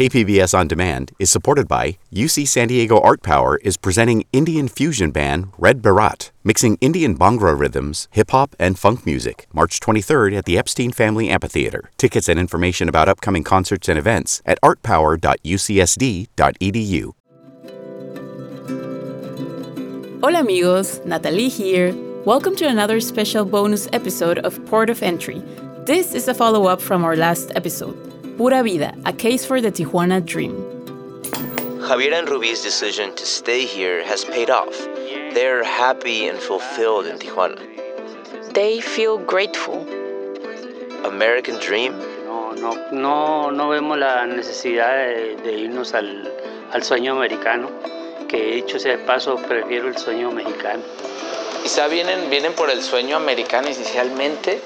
KPBS On Demand is supported by UC San Diego Art Power is presenting Indian fusion band Red Baraat, mixing Indian Bhangra rhythms, hip hop, and funk music, March 23rd at the Epstein Family Amphitheater. Tickets and information about upcoming concerts and events at artpower.ucsd.edu. Hola amigos, Natali here. Welcome to another special bonus episode of Port of Entry. This is a follow up from our last episode. Pura Vida, a case for the Tijuana dream. Javier and Ruby's decision to stay here has paid off. They're happy and fulfilled in Tijuana. They feel grateful. American dream? No, no, no, no vemos la necesidad de, de irnos al, al sueño americano, que dicho sea de paso, prefiero el sueño mexicano. Quizá vienen, vienen por el sueño americano inicialmente,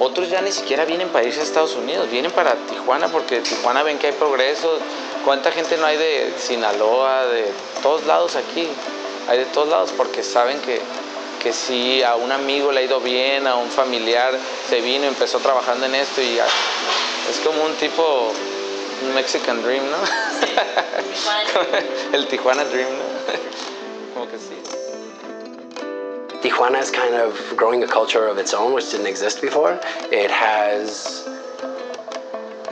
otros ya ni siquiera vienen para irse a Estados Unidos, vienen para Tijuana porque Tijuana ven que hay progreso. ¿Cuánta gente no hay de Sinaloa, de todos lados aquí? Hay de todos lados porque saben que, que si a un amigo le ha ido bien, a un familiar se vino, empezó trabajando en esto y ya, es como un tipo, un Mexican Dream, ¿no? El Tijuana Dream, ¿no? Como que sí. Tijuana is kind of growing a culture of its own, which didn't exist before. It has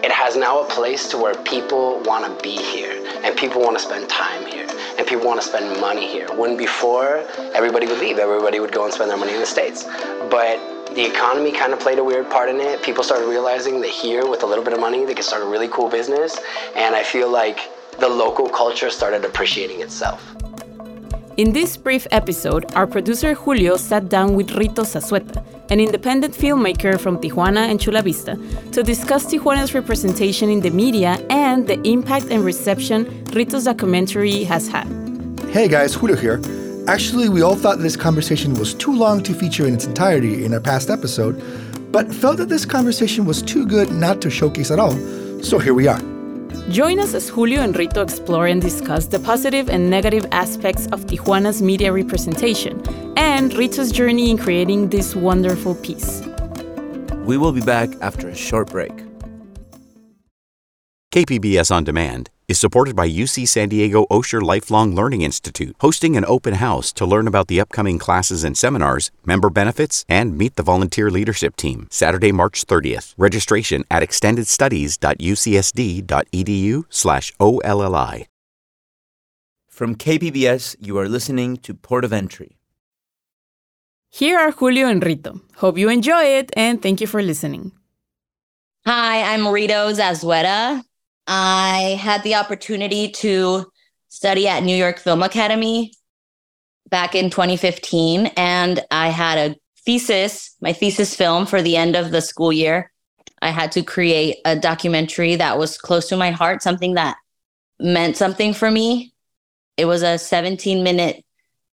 it has now a place to where people want to be here and people want to spend time here and people want to spend money here. When before everybody would leave, everybody would go and spend their money in the states. But the economy kind of played a weird part in it. People started realizing that here, with a little bit of money, they could start a really cool business. And I feel like the local culture started appreciating itself. In this brief episode, our producer Julio sat down with Rito Zazueta, an independent filmmaker from Tijuana and Chula Vista, to discuss Tijuana's representation in the media and the impact and reception Rito's documentary has had. Hey guys, Julio here. Actually, we all thought this conversation was too long to feature in its entirety in our past episode, but felt that this conversation was too good not to showcase at all, so here we are. Join us as Julio and Rito explore and discuss the positive and negative aspects of Tijuana's media representation and Rito's journey in creating this wonderful piece. We will be back after a short break. KPBS On Demand is supported by UC San Diego Osher Lifelong Learning Institute, hosting an open house to learn about the upcoming classes and seminars, member benefits, and meet the volunteer leadership team. Saturday, March 30th. Registration at extendedstudies.ucsd.edu/olli. From KPBS, you are listening to Port of Entry. Here are Julio and Rito. Hope you enjoy it and thank you for listening. Hi, I'm Rito Zazueta. I had the opportunity to study at New York Film Academy back in 2015, and I had a thesis, my thesis film for the end of the school year. I had to create a documentary that was close to my heart, something that meant something for me. It was a 17 minute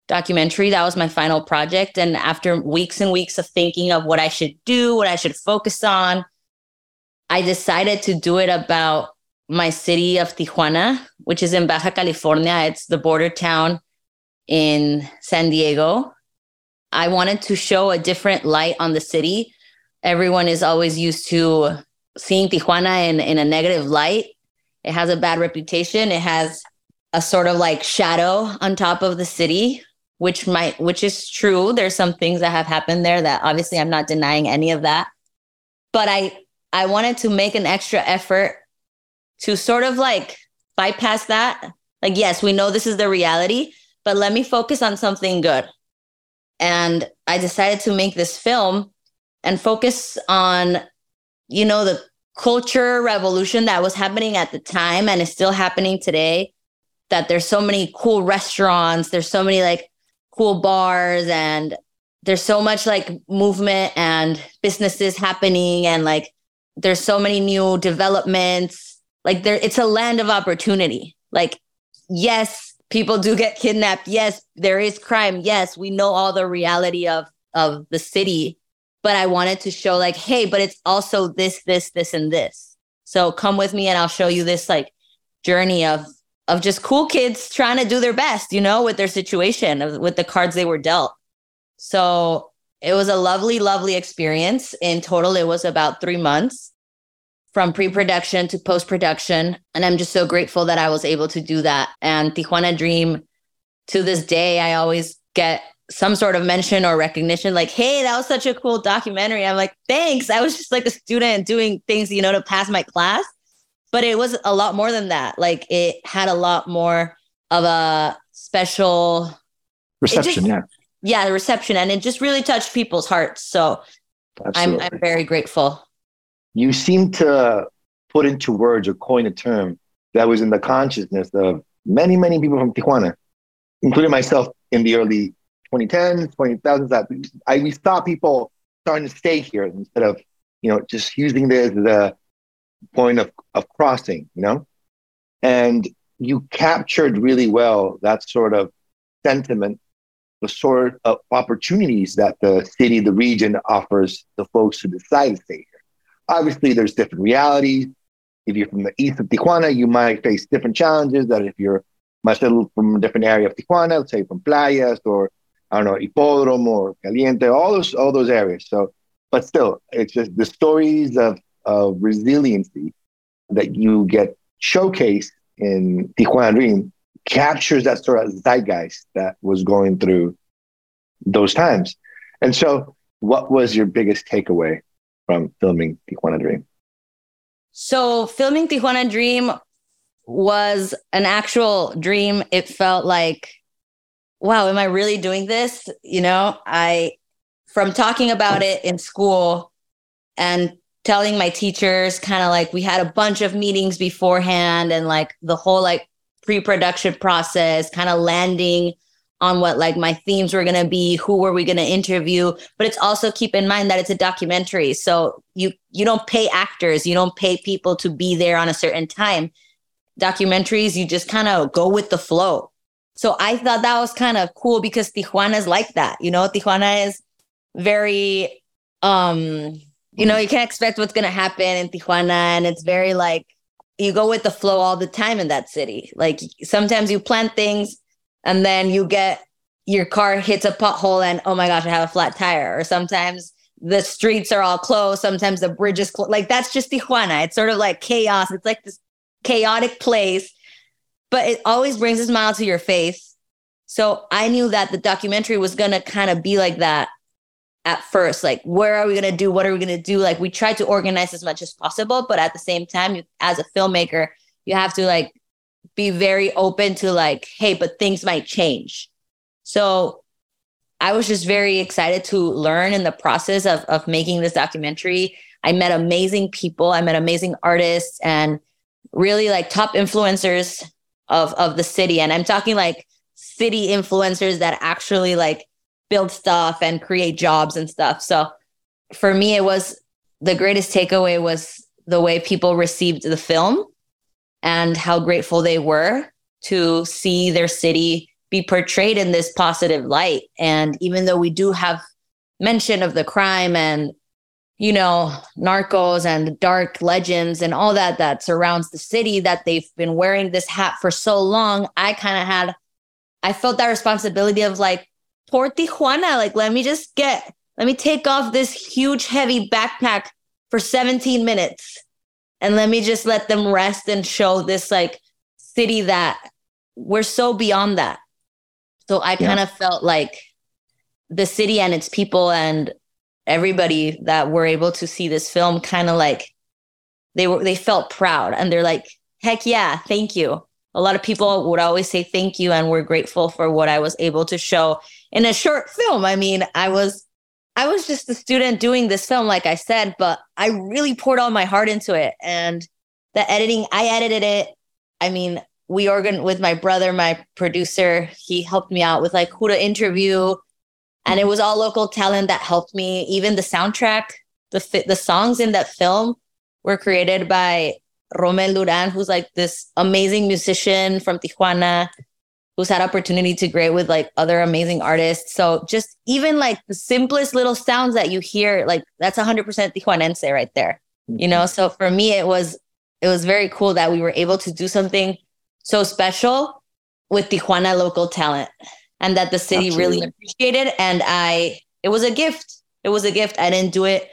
documentary. That was my final project. And after weeks and weeks of thinking of what I should do, what I should focus on, I decided to do it about my city of Tijuana, which is in Baja California. It's the border town in San Diego. I wanted to show a different light on the city. Everyone is always used to seeing Tijuana in, in a negative light. It has a bad reputation. It has a sort of like shadow on top of the city, which might which is true. There's some things that have happened there that obviously I'm not denying any of that. But I I wanted to make an extra effort to sort of like bypass that. Like, yes, we know this is the reality, but let me focus on something good. And I decided to make this film and focus on, you know, the culture revolution that was happening at the time and is still happening today. That there's so many cool restaurants, there's so many like cool bars, and there's so much like movement and businesses happening, and like there's so many new developments like there it's a land of opportunity. Like yes people do get kidnapped. Yes there is crime. Yes we know all the reality of of the city. But i wanted to show like hey but it's also this this this and this. So come with me and i'll show you this like journey of of just cool kids trying to do their best you know with their situation with the cards they were dealt. So it was a lovely lovely experience. In total it was about three months from pre-production to post-production. And i'm just so grateful that i was able to do that. And tijuana dream to this day i always get some sort of mention or recognition like hey that was such a cool documentary. I'm like thanks. I was just like a student doing things you know to pass my class. But it was a lot more than that. Like it had a lot more of a special reception just, yeah. Yeah the reception. And it just really touched people's hearts. So I'm, I'm very grateful you seem to put into words or coin a term that was in the consciousness of many many people from tijuana including myself in the early 2010s, 2000s. that I, we saw people starting to stay here instead of, you know, just using this as a point of, of crossing, you know? And you captured really well that sort of sentiment, the sort of opportunities that the city, the region offers the folks who decide to stay. Obviously, there's different realities. If you're from the east of Tijuana, you might face different challenges that if you're much from a different area of Tijuana, let's say from Playas or I don't know, Hipódromo or Caliente, all those all those areas. So, but still, it's just the stories of of resiliency that you get showcased in Tijuana Dream captures that sort of zeitgeist that was going through those times. And so, what was your biggest takeaway from filming Tijuana Dream? So, filming Tijuana Dream was an actual dream. It felt like wow, am I really doing this? You know, I, from talking about it in school and telling my teachers, kind of like we had a bunch of meetings beforehand and like the whole like pre production process, kind of landing on what like my themes were going to be who were we going to interview but it's also keep in mind that it's a documentary so you you don't pay actors you don't pay people to be there on a certain time documentaries you just kind of go with the flow so I thought that was kind of cool because Tijuana is like that. You know, Tijuana is very, um, you know, you can't expect what's going to happen in Tijuana. And it's very like, you go with the flow all the time in that city. Like sometimes you plan things and then you get your car hits a pothole and, oh my gosh, I have a flat tire. Or sometimes the streets are all closed. Sometimes the bridge is closed. Like that's just Tijuana. It's sort of like chaos. It's like this chaotic place but it always brings a smile to your face. So I knew that the documentary was going to kind of be like that at first. Like, where are we going to do? What are we going to do? Like, we tried to organize as much as possible, but at the same time, you, as a filmmaker, you have to like be very open to like, hey, but things might change. So I was just very excited to learn in the process of, of making this documentary. I met amazing people, I met amazing artists and really like top influencers of of the city and i'm talking like city influencers that actually like build stuff and create jobs and stuff so for me it was the greatest takeaway was the way people received the film and how grateful they were to see their city be portrayed in this positive light. And even though we do have mention of the crime and you know, narcos and dark legends and all that that surrounds the city that they've been wearing this hat for so long, I kind of had, I felt that responsibility of like, poor Tijuana, like, let me just get, let me take off this huge, heavy backpack for 17 minutes and let me just let them rest and show this like city that we're so beyond that. So I kind of felt like the city and its people and everybody that were able to see this film kind of like they were they felt proud. And they're like heck yeah thank you. A lot of people would always say thank you and we're grateful for what i was able to show in a short film. I mean i was i was just a student doing this film like i said but i really poured all my heart into it. And the editing i edited it. I mean we organ with my brother my producer he helped me out with like who to interview. And it was all local talent that helped me. Even the soundtrack, the the songs in that film were created by Rommel Duran, who's like this amazing musician from Tijuana, who's had opportunity to create with like other amazing artists. So just even like the simplest little sounds that you hear, like that's 100% Tijuanense right there. You know, mm-hmm. so for me, it was it was very cool that we were able to do something so special with Tijuana local talent and that the city Absolutely. really appreciated. And I, it was a gift. It was a gift. I didn't do it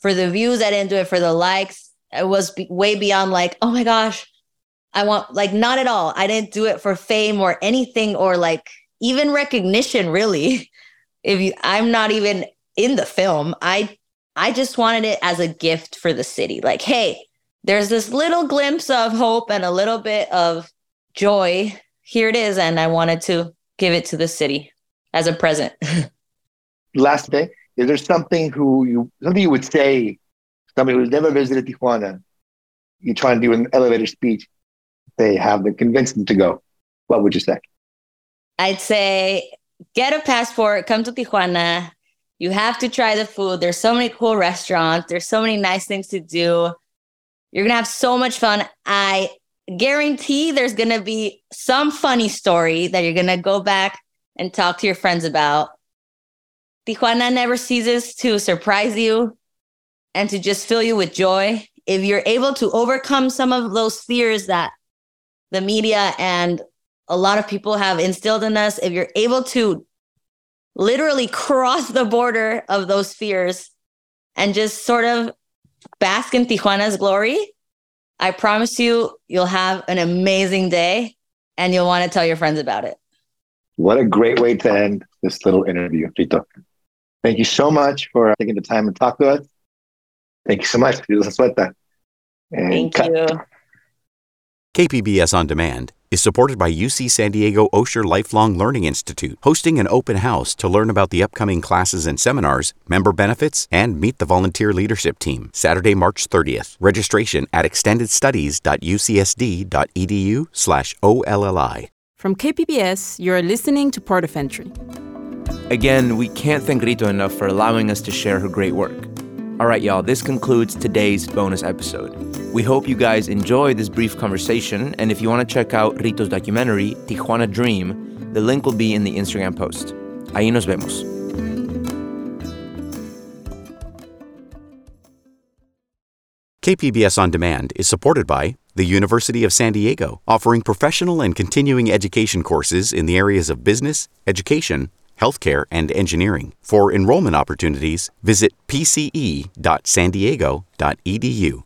for the views. I didn't do it for the likes. it was be- way beyond like, oh my gosh, I want like not at all. I didn't do it for fame or anything or like even recognition really. If you I'm not even in the film. I I just wanted it as a gift for the city. Like, hey, there's this little glimpse of hope and a little bit of joy. Here it is and I wanted to give it to the city as a present. Last thing, is there something who you something you would say somebody who's never visited Tijuana? You try and do an elevator speech. They have to convince them to go. What would you say? I'd say get a passport, come to Tijuana. You have to try the food. There's so many cool restaurants. There's so many nice things to do. You're gonna have so much fun. I guarantee there's gonna be some funny story that you're gonna go back and talk to your friends about. Tijuana never ceases to surprise you and to just fill you with joy. If you're able to overcome some of those fears that the media and a lot of people have instilled in us, if you're able to literally cross the border of those fears and just sort of bask in Tijuana's glory, I promise you, you'll have an amazing day and you'll want to tell your friends about it. What a great way to end this little interview, Rito. Thank you so much for taking the time to talk to us. Thank you so much. Thank you. KPBS On Demand is supported by UC San Diego Osher Lifelong Learning Institute, hosting an open house to learn about the upcoming classes and seminars, member benefits, and meet the volunteer leadership team. Saturday, March 30th. Registration at extendedstudies.ucsd.edu/olli. From KPBS, you're listening to Port of Entry. Again, we can't thank Rito enough for allowing us to share her great work. All right, y'all, this concludes today's bonus episode. We hope you guys enjoyed this brief conversation, and if you want to check out Rito's documentary, Tijuana Dream, the link will be in the Instagram post. Ahí nos vemos. KPBS On Demand is supported by the University of San Diego, offering professional and continuing education courses in the areas of business, education, healthcare, and engineering. For enrollment opportunities, visit pce.sandiego.edu.